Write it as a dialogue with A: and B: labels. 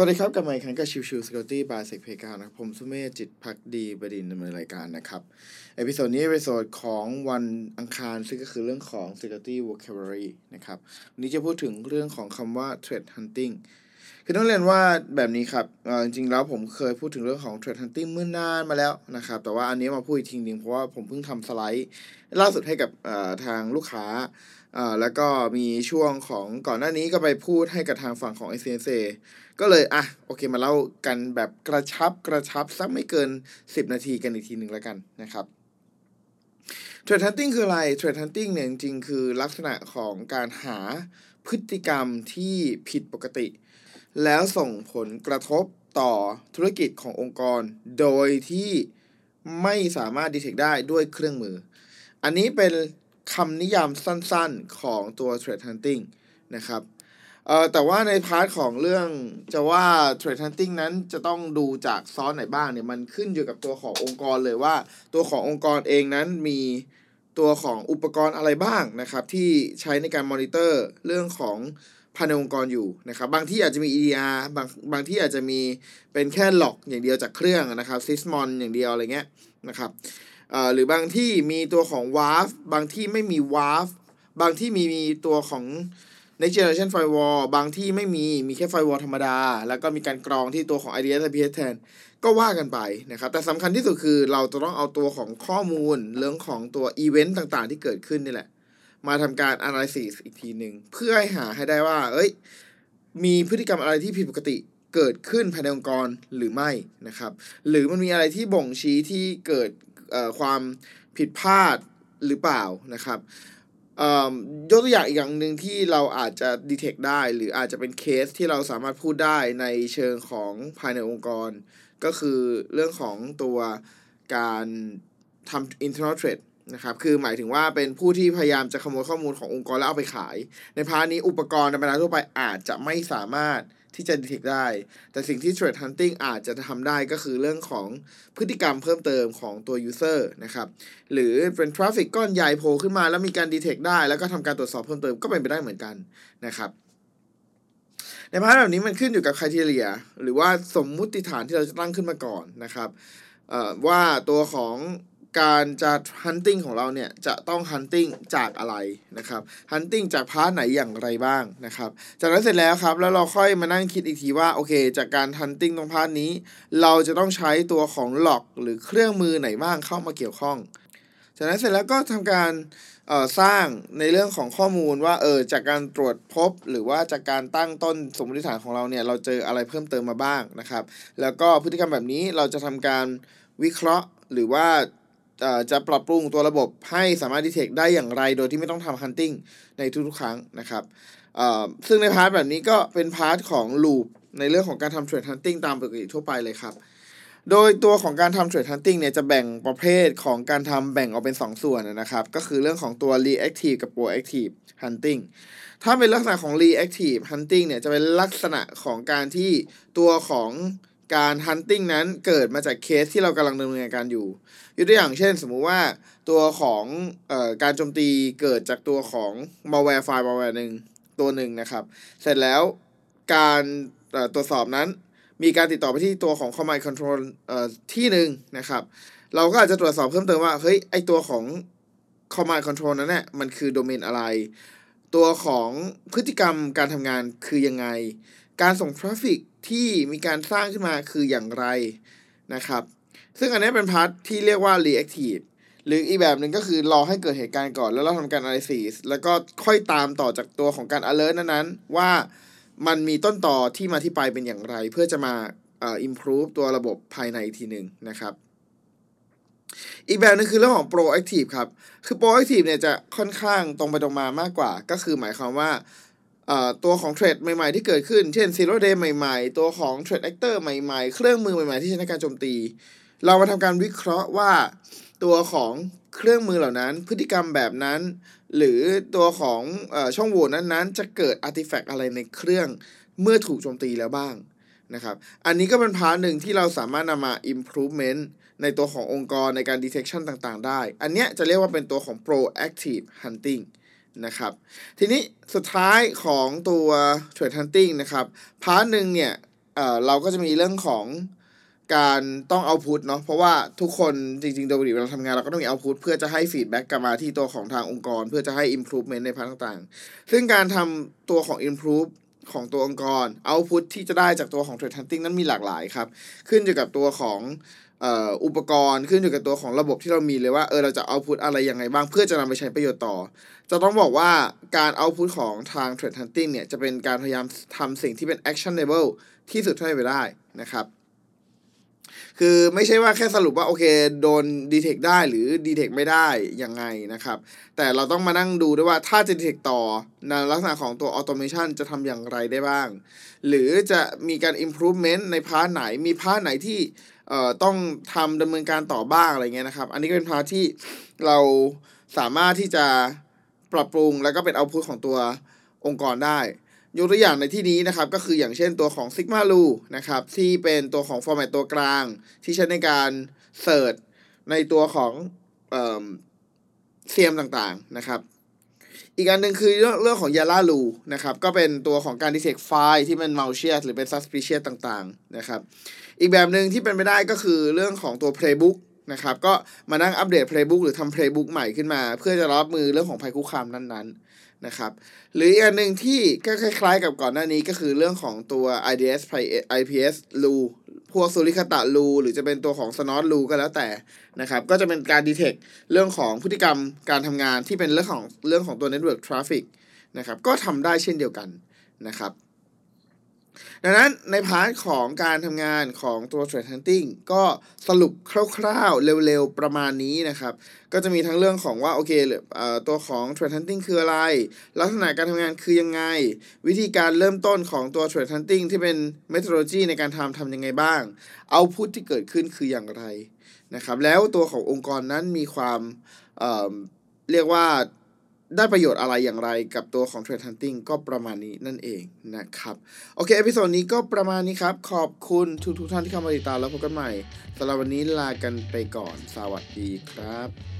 A: วัสดีครับกลับมาอีกครั้งกับ Chill Chill Security by SecPlayground นะครับผมสุเมธจิตภักดีบดินทร์ดำเนินรายการนะครับ episode นี้ episode ของวันอังคาร ซึ่งก็คือเรื่องของ security vocabulary นะครับ วันนี้จะพูดถึงเรื่องของคำว่า threat hunting คือต้องเรียนว่าแบบนี้ครับจริงๆแล้วผมเคยพูดถึงเรื่องของ threat hunting เมื่อนานมาแล้วนะครับ แต่ว่าอันนี้มาพูดอีกทีนึงเพราะว่าผมเพิ่งทำสไลด์ ล่าสุดให้กับทางลูกค้า อ่าแล้วก็มีช่วงของก่อนหน้านี้ก็ไปพูดให้กับทางฝั่งของ s n s a ก็เลยอะโอเคมาเล่ากันแบบกระชับกระชับสักไม่เกิน 10 นาทีกันอีกทีหนึ่งแล้วกันนะครับ Trade Hunting คืออะไร Trade Hunting เนี่ยจริงๆคือลักษณะของการหาพฤติกรรมที่ผิดปกติ แล้วส่งผลกระทบต่อธุรกิจขององค์กร โดยที่ไม่สามารถดีเทคได้ด้วยเครื่องมือ อันนี้เป็น คำนิยามสั้นๆของตัว threat hunting นะครับเอ่อแต่ว่าใน part ของเรื่องจะว่า threat hunting นั้นจะต้องดูจากซอสไหนบ้างเนี่ยมันขึ้นอยู่กับตัวขององค์กรเลยว่า ตัวขององค์กรเองนั้นมีตัวของอุปกรณ์อะไรบ้างนะครับที่ใช้ในการมอนิเตอร์เรื่องของภายในองค์กรอยู่นะครับบางที่อาจจะมี EDR บางบางที่อาจจะมีเป็นแค่ log อย่างเดียวจากเครื่องนะครับ Sysmon อย่างเดียวอะไรเงี้ยนะครับ หรือบางที่มีตัวของ WAF บางที่ไม่มี WAF บางที่มีมีตัวของ Next Generation Firewall บางที่ไม่มีมีแค่ Firewall ธรรมดา แล้วก็มีการกรองที่ตัวของ IDS IPS แทนก็ว่ากันไปนะครับ แต่สำคัญที่สุดคือเราจะต้องเอาตัวของข้อมูลเรื่องของตัวอีเวนต์ต่างๆ ที่เกิดขึ้นนี่แหละ มาทำการ analysis อีกทีหนึ่ง เพื่อให้หาให้ได้ว่า เอ้ย มีพฤติกรรมอะไรที่ผิดปกติ เกิดขึ้นภายในองค์กรหรือไม่นะครับ หรือมันมีอะไรที่บ่งชี้ที่เกิดความผิดพลาดหรือเปล่านะครับอ่อยกตัวอย่างอีกอย่างหนึ่งที่เราอาจจะดีเทคได้ หรืออาจจะเป็นเคสที่เราสามารถพูดได้ในเชิงของภายในองค์กร ก็คือเรื่องของตัวการทำ internal trade นะครับคือหมายถึงว่าเป็นผู้ที่พยายามจะขโมยข้อมูลขององค์กรแล้วเอาไปขาย ใน part นี้อุปกรณ์ธรรมดาทั่วไปอาจจะไม่สามารถที่จะ detect ได้ แต่สิ่งที่ threat hunting อาจจะทำได้ก็คือเรื่องของพฤติกรรมเพิ่มเติมของตัว user นะครับ หรือเป็น traffic ก้อนใหญ่โผล่ขึ้นมาแล้วมีการ detect ได้แล้วก็ทำการตรวจสอบเพิ่มเติมก็เป็นไปได้เหมือนกันนะครับใน part แบบนี้มันขึ้นอยู่กับ criteria หรือว่าสมมุติฐานที่เราจะตั้งขึ้นมาก่อนนะครับว่าตัวของ การจะ hunting ของเราเนี่ยจะต้อง hunting จากอะไรนะครับ hunting จาก part ไหนอย่างไรบ้างนะครับจากนั้นเสร็จแล้วครับแล้วเราค่อยมานั่งคิดอีกทีว่าโอเค จากการ hunting ตรง part นี้ เราจะต้องใช้ตัวของ log หรือเครื่องมือไหนบ้างเข้ามาเกี่ยวข้องจากนั้นเสร็จแล้วก็ทำการสร้างในเรื่องของข้อมูลว่าเออจากการตรวจพบ หรือว่าจากการตั้งต้นสมมติฐานของเราเนี่ยเราเจออะไรเพิ่มเติมมาบ้างนะครับ แล้วก็พฤติกรรมแบบนี้เราจะทำการวิเคราะห์หรือว่า จะปรับปรุงตัวระบบให้สามารถ detect ได้อย่างไร โดยที่ไม่ต้องทำ hunting ในทุกๆ ครั้งนะครับซึ่งใน part แบบนี้ก็เป็น part ของ loop ในเรื่องของการทำ trade hunting ตามปกติทั่วไปเลยครับ โดยตัวของการทำ trade hunting เนี่ยจะแบ่งประเภทของการทำแบ่งออกเป็น 2 ส่วนนะครับ ก็คือเรื่องของตัว reactive กับ proactive hunting ถ้าเป็นลักษณะของ reactive hunting เนี่ยจะเป็นลักษณะของการที่ตัวของ การ hunting นั้นเกิดมาจากเคสที่เรากำลังดำเนินการอยู่ยกตัวอย่างเช่น สมมุติว่าตัวของออการโจมตีเกิดจากตัวของ malware ไฟล์ malware หนึ่งตัวหนึ่งนะครับ เสร็จแล้วการตรวจสอบนั้น มีการติดต่อไปที่ตัวของ command control ที่หนึ่งนะครับ เราก็อาจจะตรวจสอบเพิ่มเติมว่า เฮ้ย ไอตัวของ command control นั้นเนี่ยมันคือโดเมนอะไร ตัวของพฤติกรรมการทำงานคือยังไง การส่ง traffic ที่มีการสร้างขึ้นมาคืออย่างไรนะครับ ซึ่งอันนี้เป็น part ที่เรียกว่า reactive หรืออีกแบบหนึ่งก็คือรอให้เกิดเหตุการณ์ก่อนแล้วเราทำการ analysis แล้วก็ค่อยตามต่อจากตัวของการ alert นั้นๆ ว่ามันมีต้นตอที่มาที่ไปเป็นอย่างไร เพื่อจะมาเอ่อ improve ตัวระบบภายในอีกทีหนึ่งนะครับ อีกแบบหนึงคือเรื่องของ proactive ครับ คือ proactive เนี่ยจะค่อนข้างตรงไปตรงมามากกว่า ก็คือหมายความว่า ตัวของ threat ใหม่ๆที่เกิดขึ้น เช่น zero day ใหม่ๆ ตัวของ threat actor ใหม่ๆ เครื่องมือใหม่ๆ ที่ใช้ในการโจมตี เรามาทำการวิเคราะห์ว่าตัวของเครื่องมือเหล่านั้น พฤติกรรมแบบนั้น หรือตัวของอช่องโหว่นั้นๆ จะเกิด artifact อะไรในเครื่องเมื่อถูกโจมตีแล้วบ้างนะครับ อันนี้ก็เป็น part หนึ่งที่เราสามารถนำมา improvement ในตัวขององค์กรในการ detection ต่างๆ ได้ อันเนี้ยจะเรียกว่าเป็นตัวของ proactive hunting นะครับ ทีนี้สุดท้ายของตัว threat hunting นะครับ part หนึ่งเนี่ยเเราก็จะมีเรื่องของการต้อง output เนาะเพราะว่าทุกคนจริงๆโดยปกติเวลาทำงานเราก็ต้องมี output เพื่อจะให้ feedback กลับมาที่ตัวของทางองค์กร เพื่อจะให้ improvement ใน part ต่างๆ ซึ่งการทำตัวของ improve ของตัวองค์กร output ที่จะได้จากตัวของ trade hunting นั้นมีหลากหลายครับ ขึ้นอยู่กับตัวของ อุปกรณ์ขึ้นอยู่กับตัวของระบบที่เรามีเลยว่าเออเราจะ output อะไรยังไงบ้างเพื่อจะนำไปใช้ประโยชน์ต่อ จะต้องบอกว่าการ output ของทาง trade hunting เนี่ยจะเป็นการพยายามทำสิ่งที่เป็น actionable ที่สุดเท่าที่ไปได้นะครับ คือไม่ใช่ว่าแค่สรุปว่าโอเคโดนดีเทคได้หรือดีเทคไม่ได้ยังไงนะครับ แต่เราต้องมานั่งดูด้วยว่าถ้าจะดีเทคต่อในลักษณะของตัว automation จะทำอย่างไรได้บ้าง หรือจะมีการ improvement ใน part ไหนมี part ไหนที่ เอ่อต้องทำดำเนินการต่อบ้างอะไรเงี้ยนะครับ อันนี้ก็เป็น part ที่เราสามารถที่จะปรับปรุงแล้วก็เป็น output ของตัวองค์กรได้ยกตัวอย่างในที่นี้นะครับ ก็คืออย่างเช่นตัวของ Sigma rule นะครับ ที่เป็นตัวของ format ตัวกลาง ที่ใช้ในการ search ในตัวของเอ่อ SIEM ต่างๆนะครับ อีกอันหนึ่งคือเรื่องเรื่องของ Yala Lu นะครับ ก็เป็นตัวของการ detect ไฟล์ที่มัน malicious หรือเป็น suspicious ต่างๆนะครับอีกแบบหนึ่งที่เป็นไปได้ก็คือเรื่องของตัว playbook นะครับก็มานั่งอัปเดต playbook หรือทำ playbook ใหม่ขึ้นมา เพื่อจะรับมือเรื่องของภัยคุกคามนั้นๆนะครับหรืออีกอันหนึ่งที่ก็คล้ายๆกับก่อนหน้านี้ก็คือเรื่องของตัว IDS IPS Lu พวกสุริคตะรูหรือจะเป็นตัวของสนอตรูก็แล้วแต่นะครับ ก็จะเป็นการดีเทคเรื่องของพฤติกรรมการทำงานที่เป็นเรื่องของเรื่องของตัว network traffic นะครับ ก็ทำได้เช่นเดียวกันนะครับ ดังนั้นในพาร์ทของการทำงานของตัว Trade Hunting ก็สรุปคร่าวๆ เร็วๆ ประมาณนี้นะครับ ก็จะมีทั้งเรื่องของว่า โอเคเอ่อตัวของ Trade Hunting คืออะไร ลักษณะการทำงานคือยังไง วิธีการเริ่มต้นของตัว Trade Hunting ที่เป็น methodology ในการทำทำยังไงบ้าง output ที่เกิดขึ้นคืออย่างไรนะครับ แล้วตัวขององค์กรนั้นมีความเเรียกว่า ได้ประโยชน์อะไรอย่างไรกับตัวของ Threat Hunting ก็ประมาณนี้นั่นเองนะครับ โอเค episode นี้ก็ประมาณนี้ครับ ขอบคุณทุกทุกท่านที่เข้ามาติดตามแล้วพบกันใหม่สำหรับวันนี้ลากันไปก่อน สวัสดีครับ